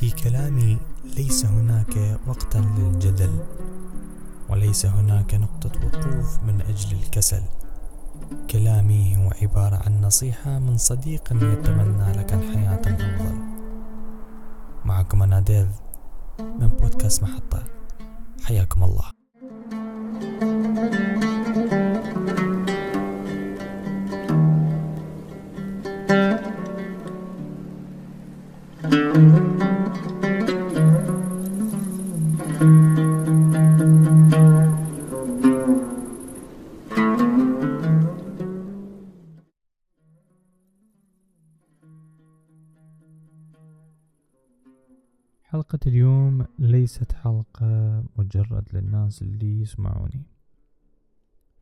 في كلامي ليس هناك وقتا للجدل وليس هناك نقطة وقوف من أجل الكسل. كلامي هو عبارة عن نصيحة من صديق يتمنى لك حياة أفضل معكم أنا ديف من بودكاست محطة. حياكم الله. للناس اللي يسمعوني.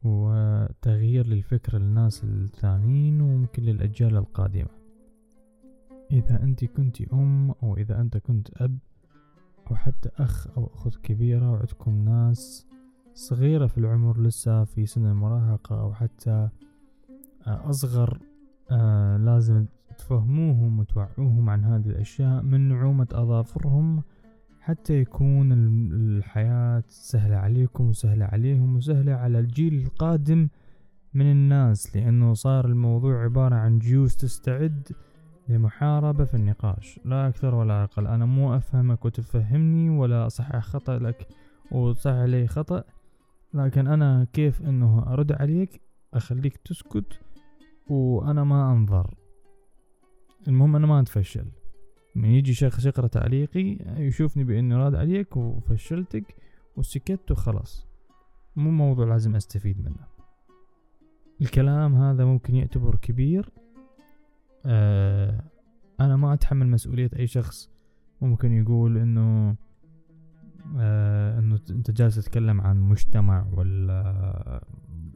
هو تغيير للفكرة للناس الثانيين وممكن للأجيال القادمة. إذا أنت كنت أم أو إذا أنت كنت أب أو حتى أخ أو أخت كبيرة وعندكم ناس صغيرة في العمر لسه في سن المراهقة أو حتى أصغر آه لازم تفهموهم وتوعوهم عن هذه الأشياء من نعومة أظافرهم حتى يكون الحياة سهلة عليكم وسهلة عليهم وسهلة على الجيل القادم من الناس لأنه صار الموضوع عبارة عن جيوس تستعد لمحاربة في النقاش. لا أكثر ولا أقل. أنا مو أفهمك وتفهمني ولا أصحح خطأ لك وتصحح علي خطأ لكن أنا كيف أنه أرد عليك؟ أخليك تسكت وأنا ما أنظر. المهم أنا ما أتفشل. من يجي شخص يقرأ تعليقي يشوفني بإني راد عليك وفشلتك وسكت وخلاص. مو موضوع لازم أستفيد منه. الكلام هذا ممكن يعتبر كبير. آه أنا ما أتحمل مسؤولية أي شخص. ممكن يقول إنه آه إنه أنت جالس تتكلم عن مجتمع ولا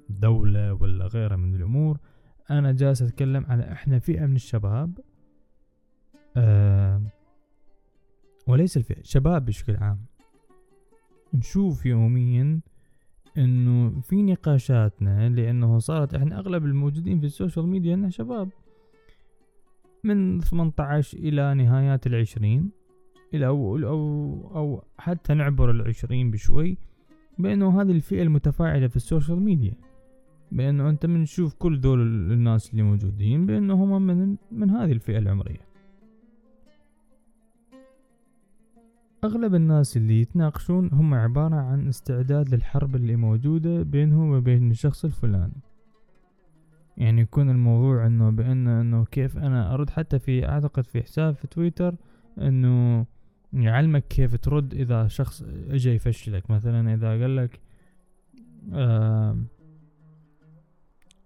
دولة ولا غيرها من الأمور. أنا جالس أتكلم على إحنا فئة من الشباب وليس الفئة شباب بشكل عام نشوف يوميا إنه في نقاشاتنا لأنه صارت إحنا أغلب الموجودين في السوشيال ميديا إنه شباب من 18 إلى نهايات العشرين إلى أو أو أو حتى نعبر العشرين بشوي بأنه هذه الفئة المتفاعلة في السوشيال ميديا. بأنه أنت بنشوف كل دول الناس اللي موجودين بانه هم من من هذه الفئة العمرية. أغلب الناس اللي يتناقشون هم عبارة عن استعداد للحرب اللي موجودة بينهم وبين الشخص الفلاني. يعني يكون الموضوع إنه بان إنه كيف أنا أرد حتى في أعتقد في حساب في تويتر إنه يعلمك كيف ترد إذا شخص اجى يفشلك. مثلا إذا قال لك آه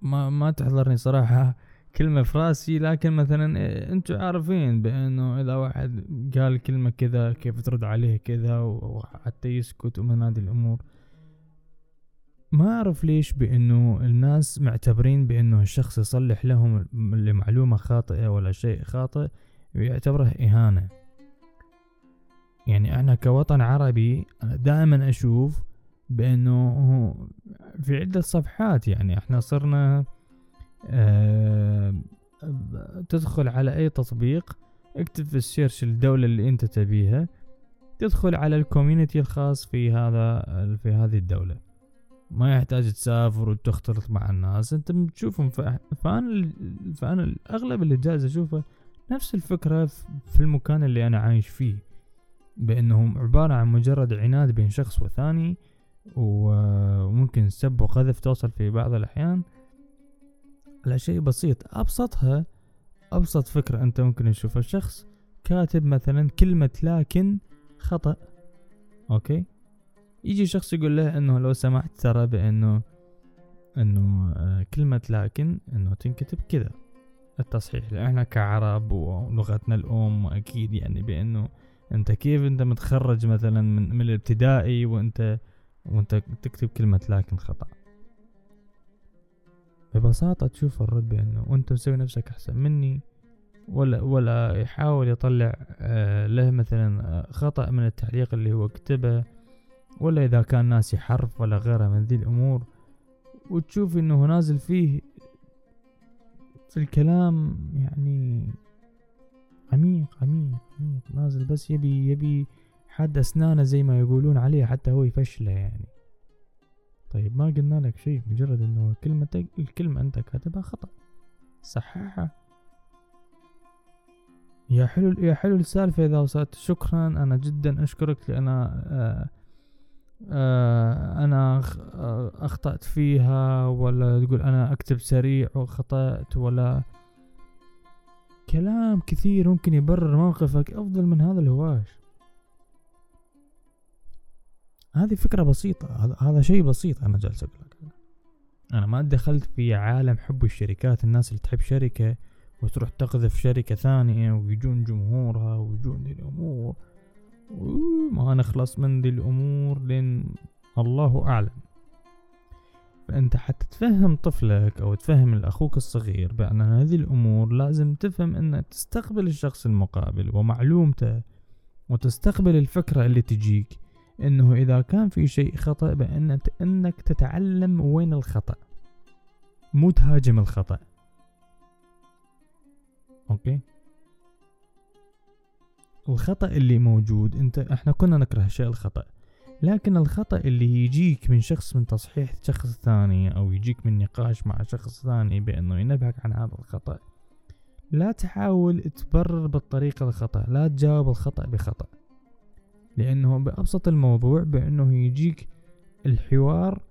ما ما تحضرني صراحة. كلمة في راسي لكن مثلا إيه، أنتوا عارفين بأنه إذا واحد قال كلمة كذا كيف ترد عليه كذا وحتى يسكت ومن هذه الأمور. ما أعرف ليش بأنه الناس معتبرين بأنه الشخص يصلح لهم لمعلومة خاطئة ولا شيء خاطئ ويعتبره إهانة. يعني أنا كوطن عربي دائما أشوف بأنه في عدة صفحات يعني إحنا صرنا تدخل على أي تطبيق اكتب في ال search الدولة اللي أنت تبيها تدخل على ال community الخاص في هذا في هذه الدولة. ما يحتاج تسافر وتختلط مع الناس أنت بتشوفهم فأنا فأنا الاغلب اللي جالس أشوفه نفس الفكرة في المكان اللي أنا عايش فيه. بأنهم عبارة عن مجرد عناد بين شخص وثاني وممكن سب وقذف توصل في بعض الأحيان. على شيء بسيط. أبسطها أبسط فكرة أنت ممكن تشوفها. الشخص كاتب مثلا كلمة لكن خطأ. أوكي؟ يجي شخص يقول له إنه لو سمحت ترى بإنه إنه آه، كلمة لكن إنه تنكتب كذا. التصحيح. إحنا كعرب ولغتنا الأم واكيد يعني بإنه أنت كيف أنت متخرج مثلا من, من الابتدائي وأنت وأنت تكتب كلمة لكن خطأ. ببساطة تشوف الرد بأنه وأنت مسوي نفسك أحسن مني ولا ولا يحاول يطلع آه، له مثلا آه، خطأ من التعليق اللي هو كتبه ولا إذا كان ناسي حرف ولا غيره من ذي الأمور. وتشوف إنه نازل فيه في الكلام يعني عميق عميق عميق. نازل بس يبي يبي حد أسنانه زي ما يقولون عليه حتى هو يفشله يعني. طيب ما قلنا لك شيء مجرد إنه كلمتك الكلمة أنت كاتبها خطأ. صححها يا حلو يا حلو السالفة إذا وصلت. شكرا. أنا جدا أشكرك لأن آه آه أنا أخطأت فيها ولا تقول أنا أكتب سريع وخطأت ولا كلام كثير ممكن يبرر موقفك أفضل من هذا الهواش. هذه فكرة بسيطة هذا شيء بسيط أنا جالس أقول لك. أنا ما دخلت في عالم حب الشركات الناس اللي تحب شركة وتروح تقذف شركة ثانية ويجون جمهورها ويجون ذي الأمور. ما نخلص من ذي الأمور لين الله أعلم. فأنت حتى تفهم طفلك أو تفهم الأخوك الصغير بأن هذه الأمور لازم تفهم أن تستقبل الشخص المقابل ومعلومته وتستقبل الفكرة اللي تجيك. إنه إذا كان في شيء خطأ بان إنك تتعلم وين الخطأ. مو تهاجم الخطأ. أوكي؟ الخطأ اللي موجود انت إحنا كنا نكره شيء الخطأ. لكن الخطأ اللي يجيك من شخص من تصحيح شخص ثاني أو يجيك من نقاش مع شخص ثاني بأنه ينبهك عن هذا الخطأ لا تحاول تبرر بالطريقة الخطأ لا تجاوب الخطأ بخطأ. لأنه بأبسط الموضوع بأنه يجيك الحوار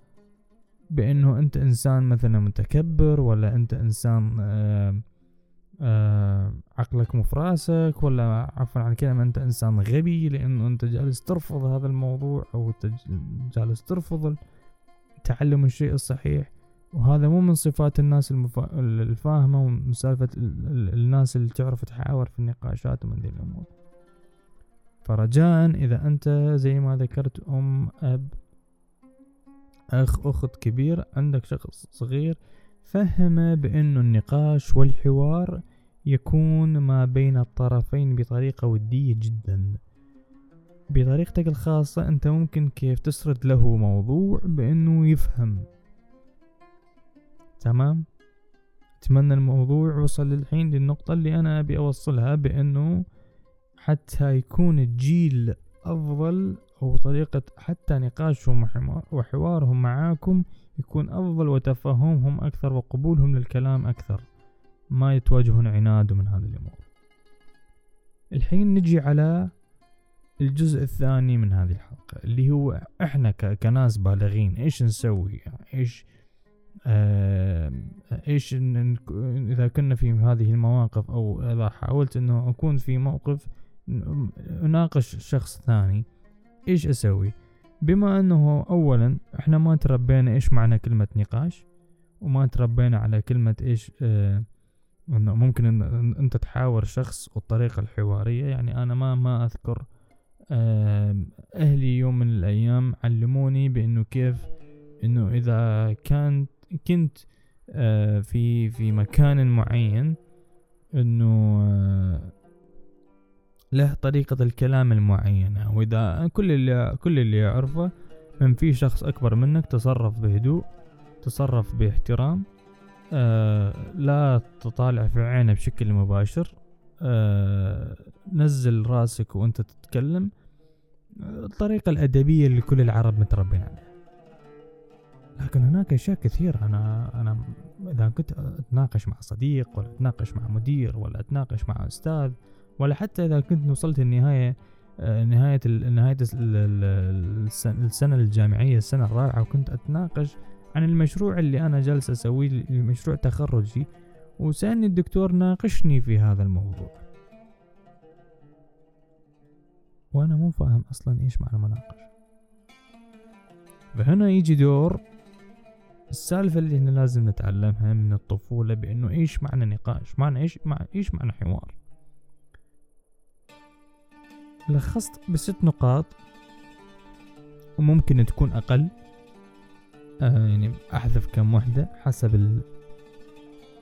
بأنه أنت إنسان مثلا متكبر ولا أنت إنسان آآ آآ عقلك مفراسك ولا عفوا عن كلمة أنت إنسان غبي لأنه أنت جالس ترفض هذا الموضوع أو جالس ترفض تعلم الشيء الصحيح. وهذا مو من صفات الناس المفا... الفاهمة ومن سالفة الناس اللي تعرف تحاور في النقاشات ومن ذي الأمور. فرجاء إذا أنت زي ما ذكرت أم أب أخ أخت كبير عندك شخص صغير فهم بأنه النقاش والحوار يكون ما بين الطرفين بطريقة ودية جدا. بطريقتك الخاصة أنت ممكن كيف تسرد له موضوع بأنه يفهم. تمام؟ أتمنى الموضوع وصل للحين للنقطة اللي أنا أبي أوصلها بأنه حتى يكون الجيل أفضل أو طريقة حتى نقاشهم وحوارهم معاكم يكون أفضل وتفهمهم أكثر وقبولهم للكلام أكثر. ما يتواجهون عناد من هذه الأمور. الحين نجي على الجزء الثاني من هذه الحلقة اللي هو إحنا كناس بالغين إيش نسوي؟ إيش آه إيش إذا كنا في هذه المواقف أو إذا حاولت إنه أكون في موقف اناقش شخص ثاني. إيش أسوي؟ بما أنه اولا إحنا ما تربينا إيش معنى كلمة نقاش وما تربينا على كلمة إيش آه إنه ممكن إن أنت تحاور شخص والطريقة الحوارية. يعني أنا ما ما أذكر آه أهلي يوم من الأيام علموني بإنه كيف إنه إذا كان كنت آه في في مكان معين إنه آه له طريقة الكلام المعينة. وإذا كل اللي كل اللي يعرفه من في شخص أكبر منك تصرف بهدوء تصرف باحترام آه لا تطالع في عينه بشكل مباشر آه نزل راسك وأنت تتكلم. الطريقة الأدبية اللي كل العرب متربين عليها. لكن هناك أشياء كثيرة. أنا أنا إذا كنت أتناقش مع صديق ولا أتناقش مع مدير ولا أتناقش مع أستاذ ولا حتى إذا كنت وصلت النهاية آه، نهاية نهاية السنة الجامعية السنة الرابعة وكنت أتناقش عن المشروع اللي أنا جالس أسويه مشروع تخرجي. وسألني الدكتور ناقشني في هذا الموضوع. وأنا مو فاهم أصلا إيش معنى مناقشة. فهنا يجي دور السالفة اللي إحنا لازم نتعلمها من الطفولة بأنه إيش معنى نقاش؟ معنى إيش معنى إيش معنى حوار؟ لخصت بست نقاط وممكن تكون أقل. آه يعني أحذف كم وحدة حسب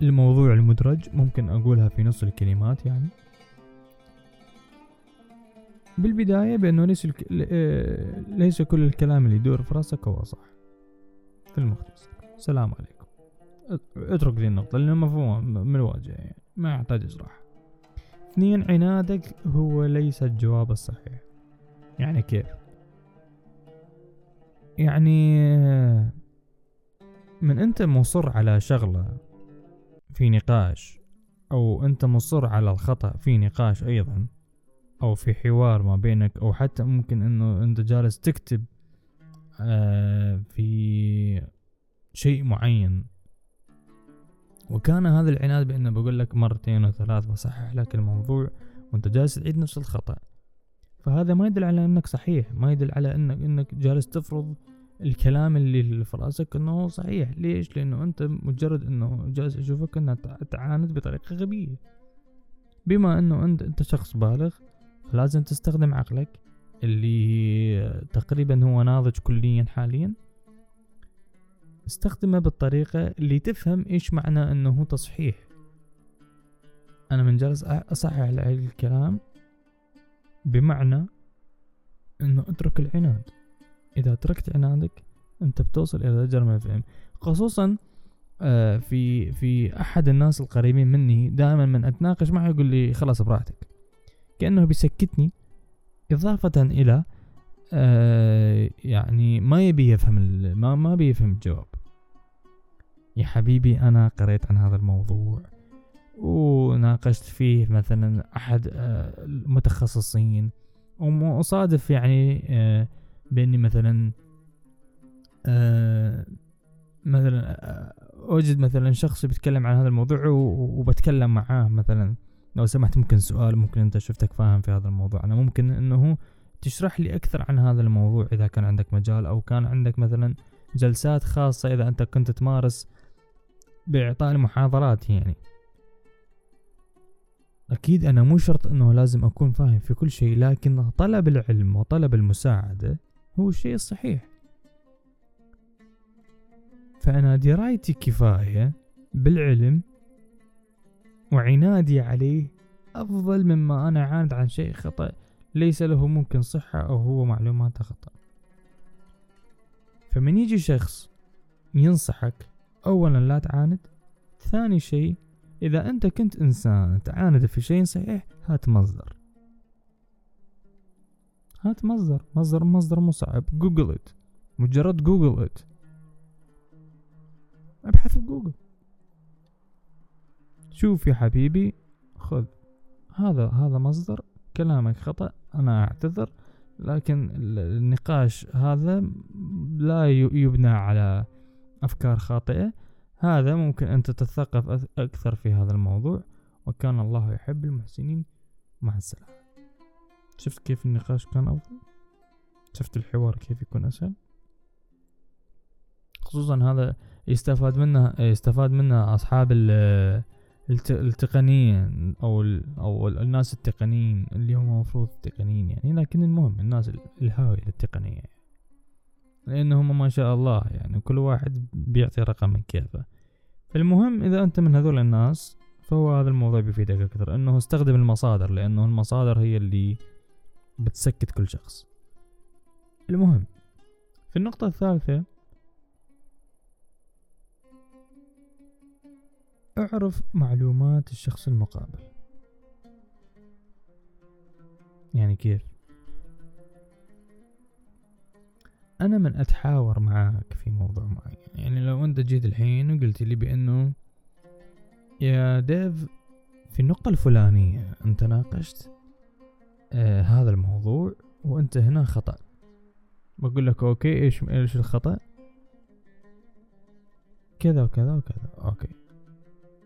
الموضوع المدرج. ممكن أقولها في نص الكلمات يعني. بالبداية بأنه ليس, الك... آه، ليس كل الكلام اللي يدور في راسك هو صح. في المختصر. سلام عليكم. أترك ذي النقطة لأنها مفهومة من الواجهة يعني. ما يحتاج إشراح اثنين عنادك هو ليس الجواب الصحيح. يعني كيف؟ يعني من انت مصر على شغلة في نقاش أو انت مصر على الخطأ في نقاش أيضا أو في حوار ما بينك أو حتى ممكن انه انت جالس تكتب آه في شيء معين وكان هذا العناد بأنه بقول لك مرتين وثلاث بصحح لك الموضوع وأنت جالس تعيد نفس الخطأ. فهذا ما يدل على أنك صحيح ما يدل على انك أنك جالس تفرض الكلام اللي في رأسك إنه صحيح. ليش؟ لأنه أنت مجرد إنه جالس أشوفك انك تعاند بطريقة غبية. بما إنه انت أنت شخص بالغ لازم تستخدم عقلك اللي تقريبا هو ناضج كليا حاليا. استخدمه بالطريقة اللي تفهم إيش معنى إنه تصحيح. أنا من جالس أصحح الكلام بمعنى إنه أترك العناد. إذا تركت عنادك أنت بتوصل درجة من الفهم. خصوصا آه، في في أحد الناس القريبين مني دائما من أتناقش معه يقول لي خلاص براحتك. كأنه بيسكتني إضافة إلى آه يعني ما يبي يفهم ما ما بيفهم الجواب. يا حبيبي أنا قريت عن هذا الموضوع وناقشت فيه مثلا أحد آه المتخصصين وصادف يعني آه بإني مثلا آه مثلا اوجد مثلا شخص بيتكلم عن هذا الموضوع وبتكلم معاه مثلا. لو سمحت ممكن سؤال ممكن أنت شفتك فاهم في هذا الموضوع. أنا ممكن إنه تشرح لي أكثر عن هذا الموضوع إذا كان عندك مجال أو كان عندك مثلا جلسات خاصة إذا أنت كنت تمارس بإعطاء المحاضرات يعني. أكيد أنا مو شرط إنه لازم أكون فاهم في كل شيء لكن طلب العلم وطلب المساعدة هو الشيء الصحيح. فأنا درايتي كفاية بالعلم وعنادي عليه أفضل مما أنا عاند عن شيء خطأ ليس له ممكن صحة أو هو معلومات خطأ. فمن يجي شخص ينصحك أولا لا تعاند ثاني شيء إذا أنت كنت إنسان تعاند في شيء صحيح هات مصدر. هات مصدر. مصدر مصدر مصعب Google it مجرد Google it ابحث بجوجل شوف يا حبيبي خذ. هذا هذا مصدر. كلامك خطأ أنا أعتذر. لكن النقاش هذا لا يبنى على أفكار خاطئة هذا ممكن أن تتثقف أكثر في هذا الموضوع. وكان الله يحب المحسنين. مع السلامة. شفت كيف النقاش كان أفضل شفت الحوار كيف يكون أسهل؟ خصوصا هذا يستفاد منه يستفاد منه أصحاب التقنيين أو أو الناس التقنيين اللي هم المفروض تقنيين يعني لكن المهم الناس الهاوية للتقنية يعني. لانهم ما شاء الله يعني كل واحد بيعطي رقم كيفه. المهم إذا أنت من هذول الناس فهو هذا الموضوع بيفيدك أكثر إنه استخدم المصادر لأنه المصادر هي اللي بتسكت كل شخص. المهم في النقطة الثالثة اعرف معلومات الشخص المقابل. يعني كيف؟ أنا من أتحاور معك في موضوع معين. يعني لو أنت جيت الحين وقلت لي بأنه يا ديف في النقطة الفلانية أنت ناقشت آه هذا الموضوع وأنت هنا خطأ. بقول لك okay إيش إيش الخطأ؟ كذا وكذا وكذا. okay.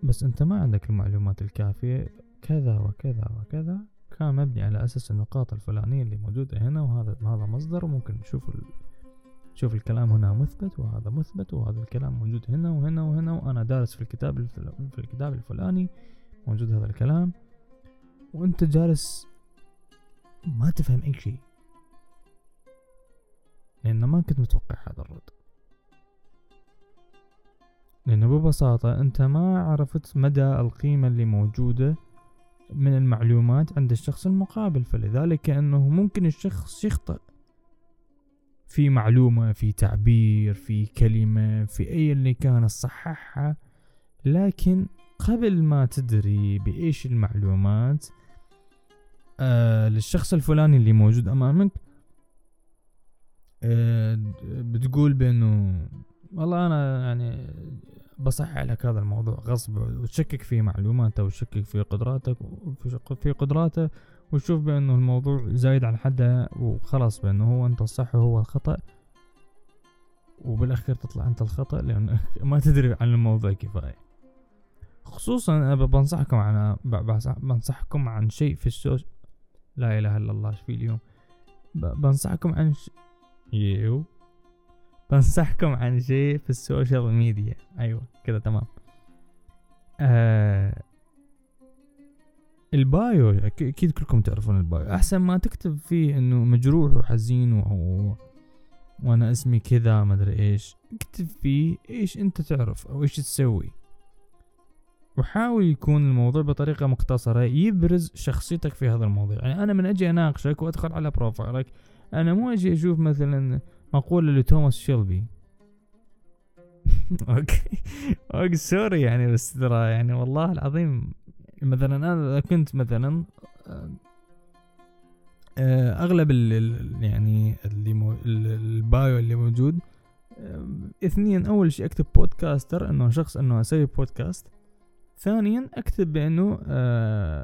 بس أنت ما عندك المعلومات الكافية. كذا وكذا وكذا كان مبني على أساس النقاط الفلانية اللي موجودة هنا وهذا هذا مصدر وممكن نشوف. شوف الكلام هنا مثبت وهذا مثبت وهذا الكلام موجود هنا وهنا وهنا وأنا دارس في الكتاب. في الكتاب الفلاني موجود هذا الكلام. وأنت جالس ما تفهم أي شيء. لأن ما كنت متوقع هذا الرد. لأنه ببساطة أنت ما عرفت مدى القيمة اللي موجودة من المعلومات عند الشخص المقابل فلذلك أنه ممكن الشخص يخطئ. في معلومة في تعبير في كلمة في أي اللي كان صححها. لكن قبل ما تدري بإيش المعلومات آه للشخص الفلاني اللي موجود أمامك آه بتقول بأنه والله أنا يعني بصحح لك هذا الموضوع غصب وتشكك في معلوماته وتشكك في قدراتك في قدراته وتشوف بأنه الموضوع زايد عن حده وخلاص بأنه هو أنت الصح وهو الخطأ. وبالأخير تطلع أنت الخطأ لأنه ما تدري عن الموضوع كفاية. خصوصا أنا بنصحكم عن بنصحكم عن شيء في السوشيال لا إله إلا الله في اليوم. بنصحكم عن ش... you. بنصحكم عن شيء في السوشيال ميديا. أيوه كذا تمام. آه ال bio أكيد كلكم تعرفون ال bio. أحسن ما تكتب فيه إنه مجروح وحزين و... وأنا اسمي كذا ما أدري إيش. اكتب فيه إيش أنت تعرف أو إيش تسوي. وحاول يكون الموضوع بطريقة مختصرة يبرز شخصيتك في هذا الموضوع. يعني أنا من أجي أناقشك وأدخل على profile ك أنا مو أجي أشوف مثلا مقولة لتوماس شيلبي. okay. okay sorry يعني بس ترى يعني والله العظيم مثلا أنا كنت مثلا آه، أغلب ال يعني اللي مو ال bio اللي موجود اثنين أول شيء أكتب podcaster إنه شخص إنه أسوي بودكاست ثانيا أكتب بأنه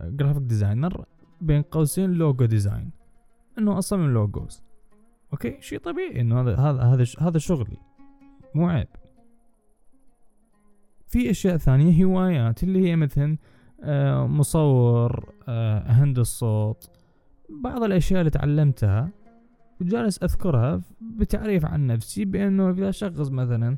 graphic designer بين قوسين logo design إنه أصمم logos okay؟ شيء طبيعي إنه هذا هذا هذا هذا شغلي. مو عيب. في أشياء ثانية هوايات اللي هي مثلا آه، مصور آه، اهندس صوت بعض الأشياء اللي تعلمتها وجالس أذكرها بتعريف عن نفسي بأنه إذا شخص مثلا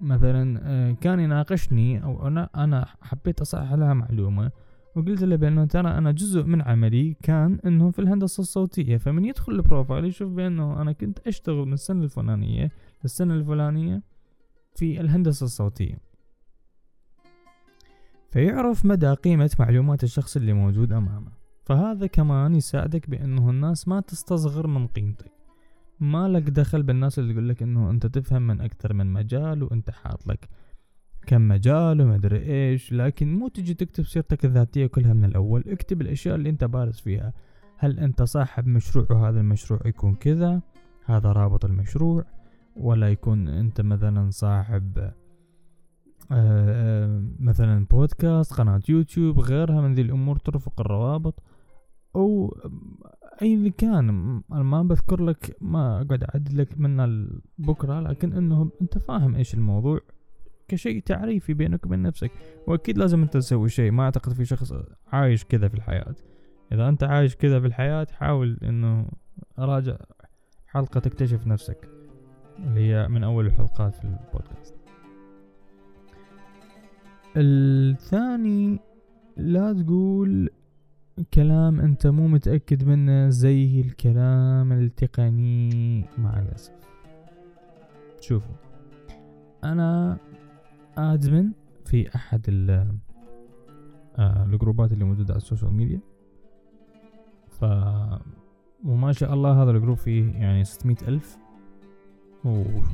مثلا آه، كان يناقشني أو أنا أنا حبيت أصحح لها معلومة وقلت له بأنه ترى أنا جزء من عملي كان إنه في الهندسة الصوتية فمن يدخل البروفايل يشوف بأنه أنا كنت أشتغل من السنة الفلانية للسنة الفلانية في الهندسة الصوتية. فيعرف مدى قيمة معلومات الشخص اللي موجود أمامه. فهذا كمان يساعدك بأنه الناس ما تستصغر من قيمتك. ما لك دخل بالناس اللي يقول لك إنه أنت تفهم من أكثر من مجال وأنت حاط لك كم مجال وما أدري إيش. لكن مو تجي تكتب سيرتك الذاتية كلها من الأول. اكتب الأشياء اللي أنت بارز فيها. هل أنت صاحب مشروع وهذا المشروع يكون كذا؟ هذا رابط المشروع. ولا يكون أنت مثلا صاحب مثلا بودكاست قناة يوتيوب غيرها من ذي الأمور ترفق الروابط. أو أي اللي كان أنا ما بذكر لك ما أقعد أعدل لك منها بكرة لكن إنه أنت فاهم إيش الموضوع. كشيء تعريفي بينك وبين نفسك. وأكيد لازم أنت تسوي شيء. ما أعتقد في شخص عايش كذا في الحياة. إذا أنت عايش كذا في الحياة حاول إنه راجع حلقة تكتشف نفسك. اللي هي من أول الحلقات في البودكاست. الثاني لا تقول كلام أنت مو متأكد منه زي الكلام التقني مع الأسف. شوفوا أنا admin في أحد آه، الجروبات اللي موجودة على السوشيال ميديا. ف وما شاء الله هذا ال group فيه يعني ستمية ألف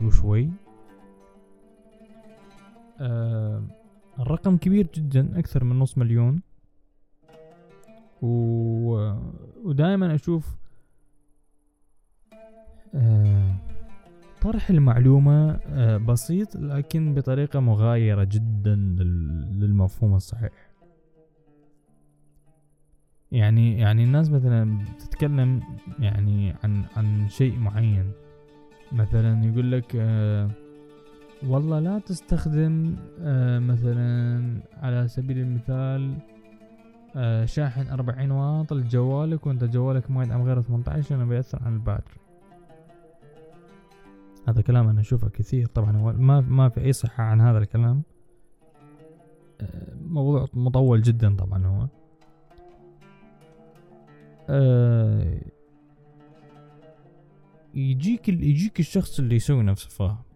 وشوي. آه الرقم كبير جدا أكثر من نص مليون. و... ودائما أشوف آه طرح المعلومة آه، بسيط لكن بطريقة مغايرة جدا للمفهوم الصحيح. يعني يعني الناس مثلا تتكلم يعني عن عن شيء معين. مثلا يقول لك آه والله لا تستخدم آه مثلا على سبيل المثال آه شاحن أربعين واط لجوالك وأنت جوالك ما يدعم غير 18 لأنه بيأثر على الباتري. هذا كلام أنا أشوفه كثير طبعا هو ما ما في أي صحة عن هذا الكلام. آه، موضوع مطول جدا طبعا هو. يجيك يجيك الشخص اللي يسوي نفسه فاهم؟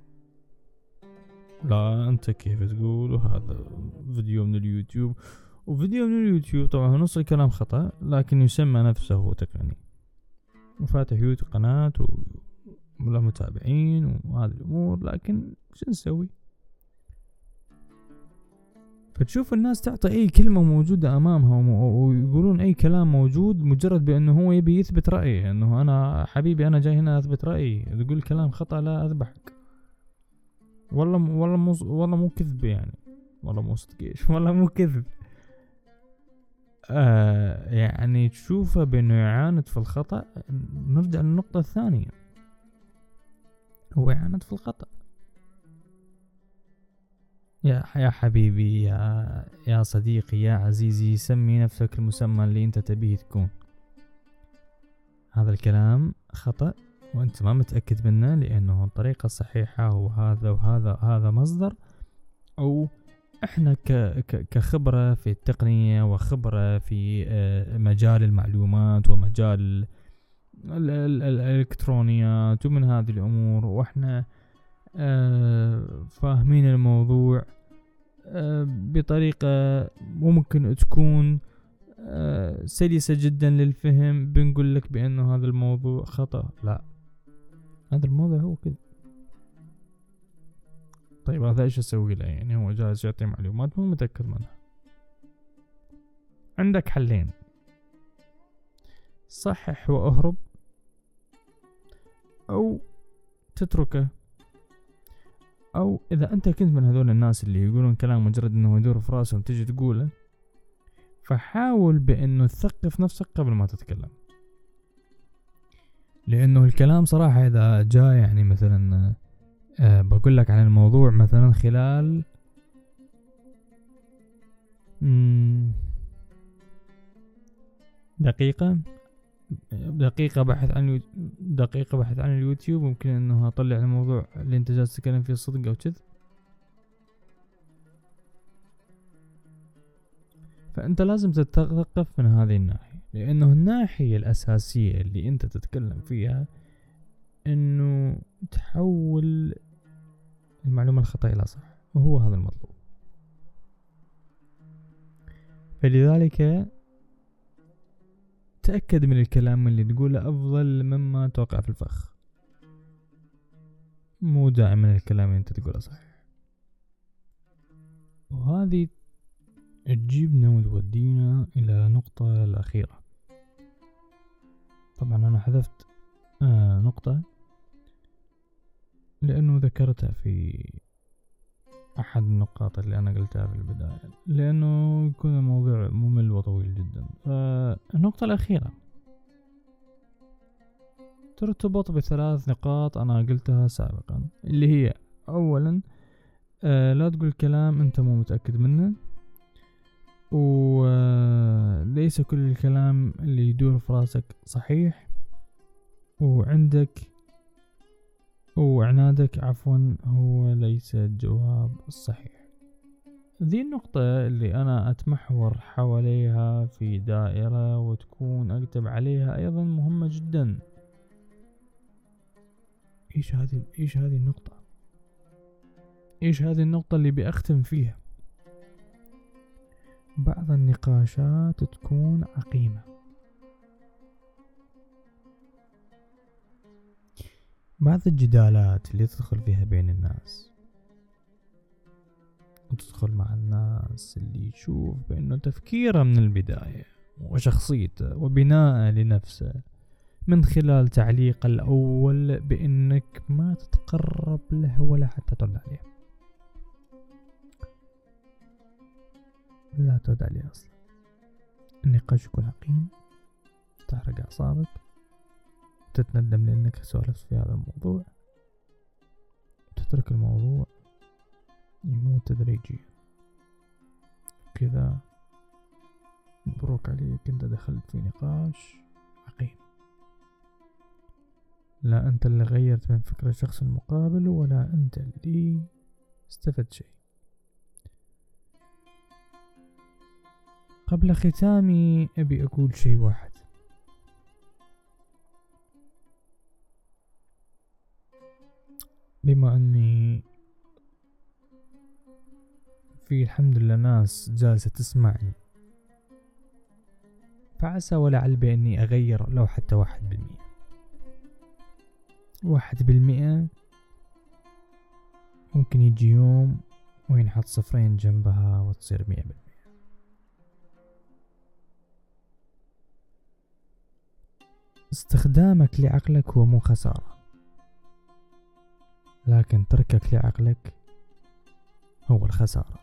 لا أنت كيف تقول؟ وهذا فيديو من اليوتيوب. وفيديو من اليوتيوب طبعا نص الكلام خطأ لكن يسمى نفسه تقني. وفاتح يوتيوب قناة له متابعين وهذه الأمور لكن شو نسوي؟ فتشوف الناس تعطي أي كلمة موجودة امامها ويقولون أي كلام موجود مجرد بأنه هو يبي يثبت رأيه. أنه أنا حبيبي أنا جاي هنا أثبت رأيي. تقول كلام خطأ لا أذبحك. والله والله مو والله مو كذب يعني. والله مو صدق إيش والله مو كذب. آه يعني تشوفه بإنه يعاند في الخطأ نرجع للنقطة الثانية. هو يعاند في الخطأ. يا يا حبيبي يا يا صديقي يا عزيزي سمي نفسك المسمى اللي أنت تبيه تكون. هذا الكلام خطأ. وأنت ما متأكد منه لأنه الطريقة الصحيحة وهذا وهذا هذا مصدر أو إحنا كخبرة في التقنية وخبرة في آه، مجال المعلومات ومجال الإلكترونيات ومن هذه الأمور وإحنا آه، فاهمين الموضوع آه، بطريقة ممكن تكون سلسة جدا للفهم بنقول لك بأنه هذا الموضوع خطأ. لا. هذا الموضوع هو كذا. طيب هذا إيش أسوي له؟ يعني هو جالس يعطي معلومات مو متأكد منها. عندك حلين. صحح وأهرب. أو تتركه. أو إذا أنت كنت من هذول الناس اللي يقولون كلام مجرد إنه يدور في راسهم تجي تقوله فحاول بإنه تثقف نفسك قبل ما تتكلم. لأنه الكلام صراحة إذا جاء يعني مثلا أه بقول لك عن الموضوع مثلا خلال دقيقة دقيقة بحث عن دقيقة بحث عن اليوتيوب ممكن إنه أطلع الموضوع اللي أنت جالس تتكلم فيه صدق أو كذب فأنت لازم تتثقف من هذه الناحية. لأنه الناحية الأساسية اللي أنت تتكلم فيها إنه تحول المعلومة الخطأ إلى صح وهو هذا المطلوب. فلذلك تأكد من الكلام اللي تقوله أفضل مما توقع في الفخ. مو دائما الكلام اللي أنت تقوله صح. وهذه تجيبنا وتودينا إلى النقطة الأخيرة. طبعا أنا حذفت آه نقطة. لأنه ذكرتها في أحد النقاط اللي أنا قلتها في البداية. لأنه يكون الموضوع ممل وطويل جدا. فالنقطة الأخيرة. ترتبط بثلاث نقاط أنا قلتها سابقا اللي هي أولا آه لا تقول كلام أنت مو متأكد منه. وليس كل الكلام اللي يدور في راسك صحيح. وعندك وعنادك عفوا هو ليس الجواب الصحيح. ذي النقطة اللي أنا أتمحور حواليها في دائرة وتكون أكتب عليها أيضا مهمة جدا. إيش هذه إيش هذه النقطة؟ إيش هذه النقطة اللي بأختم فيها؟ بعض النقاشات تكون عقيمة. بعض الجدالات اللي تدخل فيها بين الناس وتدخل مع الناس اللي يشوف بأنه تفكيره من البداية وشخصيته وبناءه لنفسه من خلال تعليقه الأول بأنك ما تتقرب له ولا حتى ترد عليه. لا ترد عليه أصلا. النقاش يكون عقيم تحرق أعصابك. تتندم لأنك سولفت في هذا الموضوع. تترك الموضوع. يموت تدريجيا. كذا. مبروك عليك. أنت دخلت في نقاش عقيم. لا أنت اللي غيرت من فكرة الشخص المقابل ولا أنت اللي استفدت شيء. قبل ختامي أبي أقول شيء واحد. بما أني في الحمد لله ناس جالسة تسمعني فعسى ولعل بأني أغير لو حتى واحد بالمئة. واحد بالمئة ممكن يجي يوم وينحط صفرين جنبها وتصير مية بالمية استخدامك لعقلك هو مو خسارة. لكن تركك لعقلك هو الخسارة.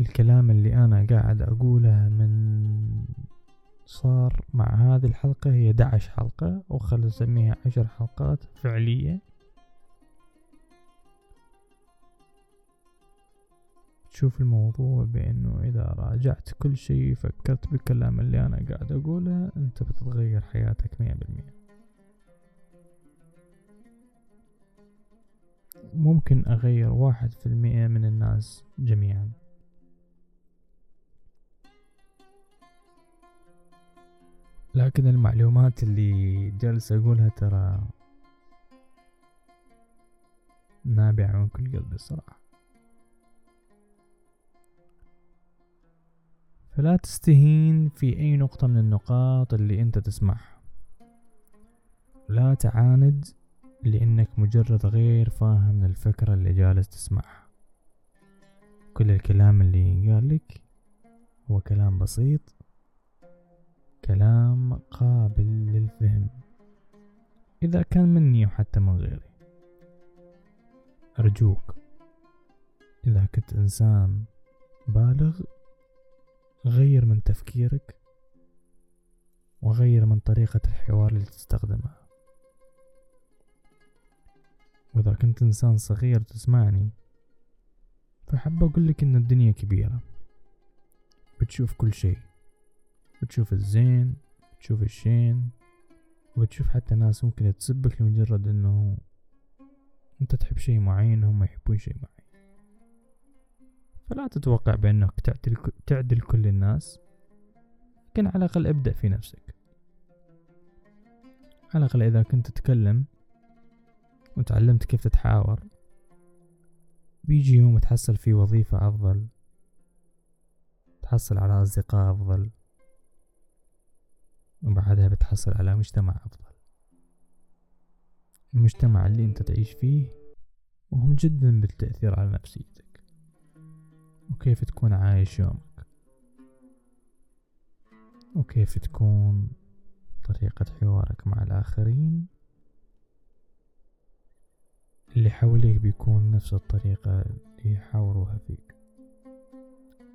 الكلام اللي أنا قاعد أقوله من صار مع هذه الحلقة هي دعش حلقة وخل نسميها عشر حلقات فعلية. تشوف الموضوع بأنه إذا راجعت كل شيء فكرت بالكلام اللي أنا قاعد أقوله أنت بتتغير حياتك مية بالمية. ممكن أغير واحد في المئة من الناس جميعا. لكن المعلومات اللي جالس أقولها ترى نابعة من كل قلبي الصراحة فلا تستهين في أي نقطة من النقاط اللي أنت تسمعها. لا تعاند لأنك مجرد غير فاهم للفكرة اللي جالس تسمعها. كل الكلام اللي قال لك هو كلام بسيط كلام قابل للفهم. إذا كان مني وحتى من غيري. أرجوك إذا كنت إنسان بالغ غير من تفكيرك وغير من طريقة الحوار اللي تستخدمها. وإذا كنت إنسان صغير تسمعني فحب أقولك إن الدنيا كبيرة. بتشوف كل شيء. بتشوف الزين بتشوف الشين وبتشوف حتى ناس ممكن تسبك لمجرد إنه أنت تحب شيء معين هم يحبون شيء معين. فلا تتوقع بأنك تعدل, تعدل كل الناس لكن على الأقل ابدأ في نفسك. على الأقل إذا كنت تتكلم وتعلمت كيف تتحاور بيجي يوم تحصل في وظيفة أفضل تحصل على أصدقاء أفضل وبعدها بتحصل على مجتمع أفضل. المجتمع اللي أنت تعيش فيه مهم جدا بالتأثير على نفسيتك وكيف تكون عايش يومك. وكيف تكون طريقة حوارك مع الآخرين. اللي حواليك بيكون نفس الطريقة اللي يحاوروها فيك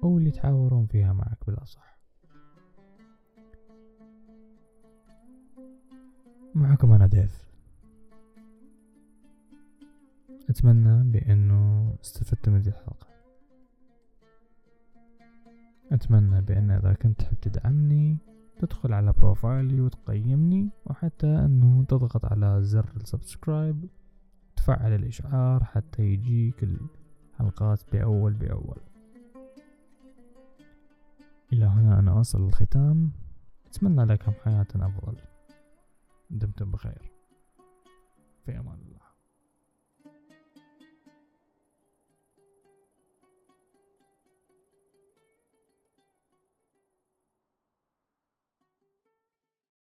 أو اللي يتحاورون فيها معك بالأصح. معكم أنا ديف. أتمنى بأنه استفدت من هذه الحلقة. أتمنى بأن إذا كنت تحب تدعمني تدخل على profile ي وتقيمني وحتى أنه تضغط على زر ال subscribe تفعل الإشعار حتى يجيك الحلقات بأول بأول. إلى هنا أنا أصل الختام. أتمنى لكم حياة أفضل. دمتم بخير. في أمان الله.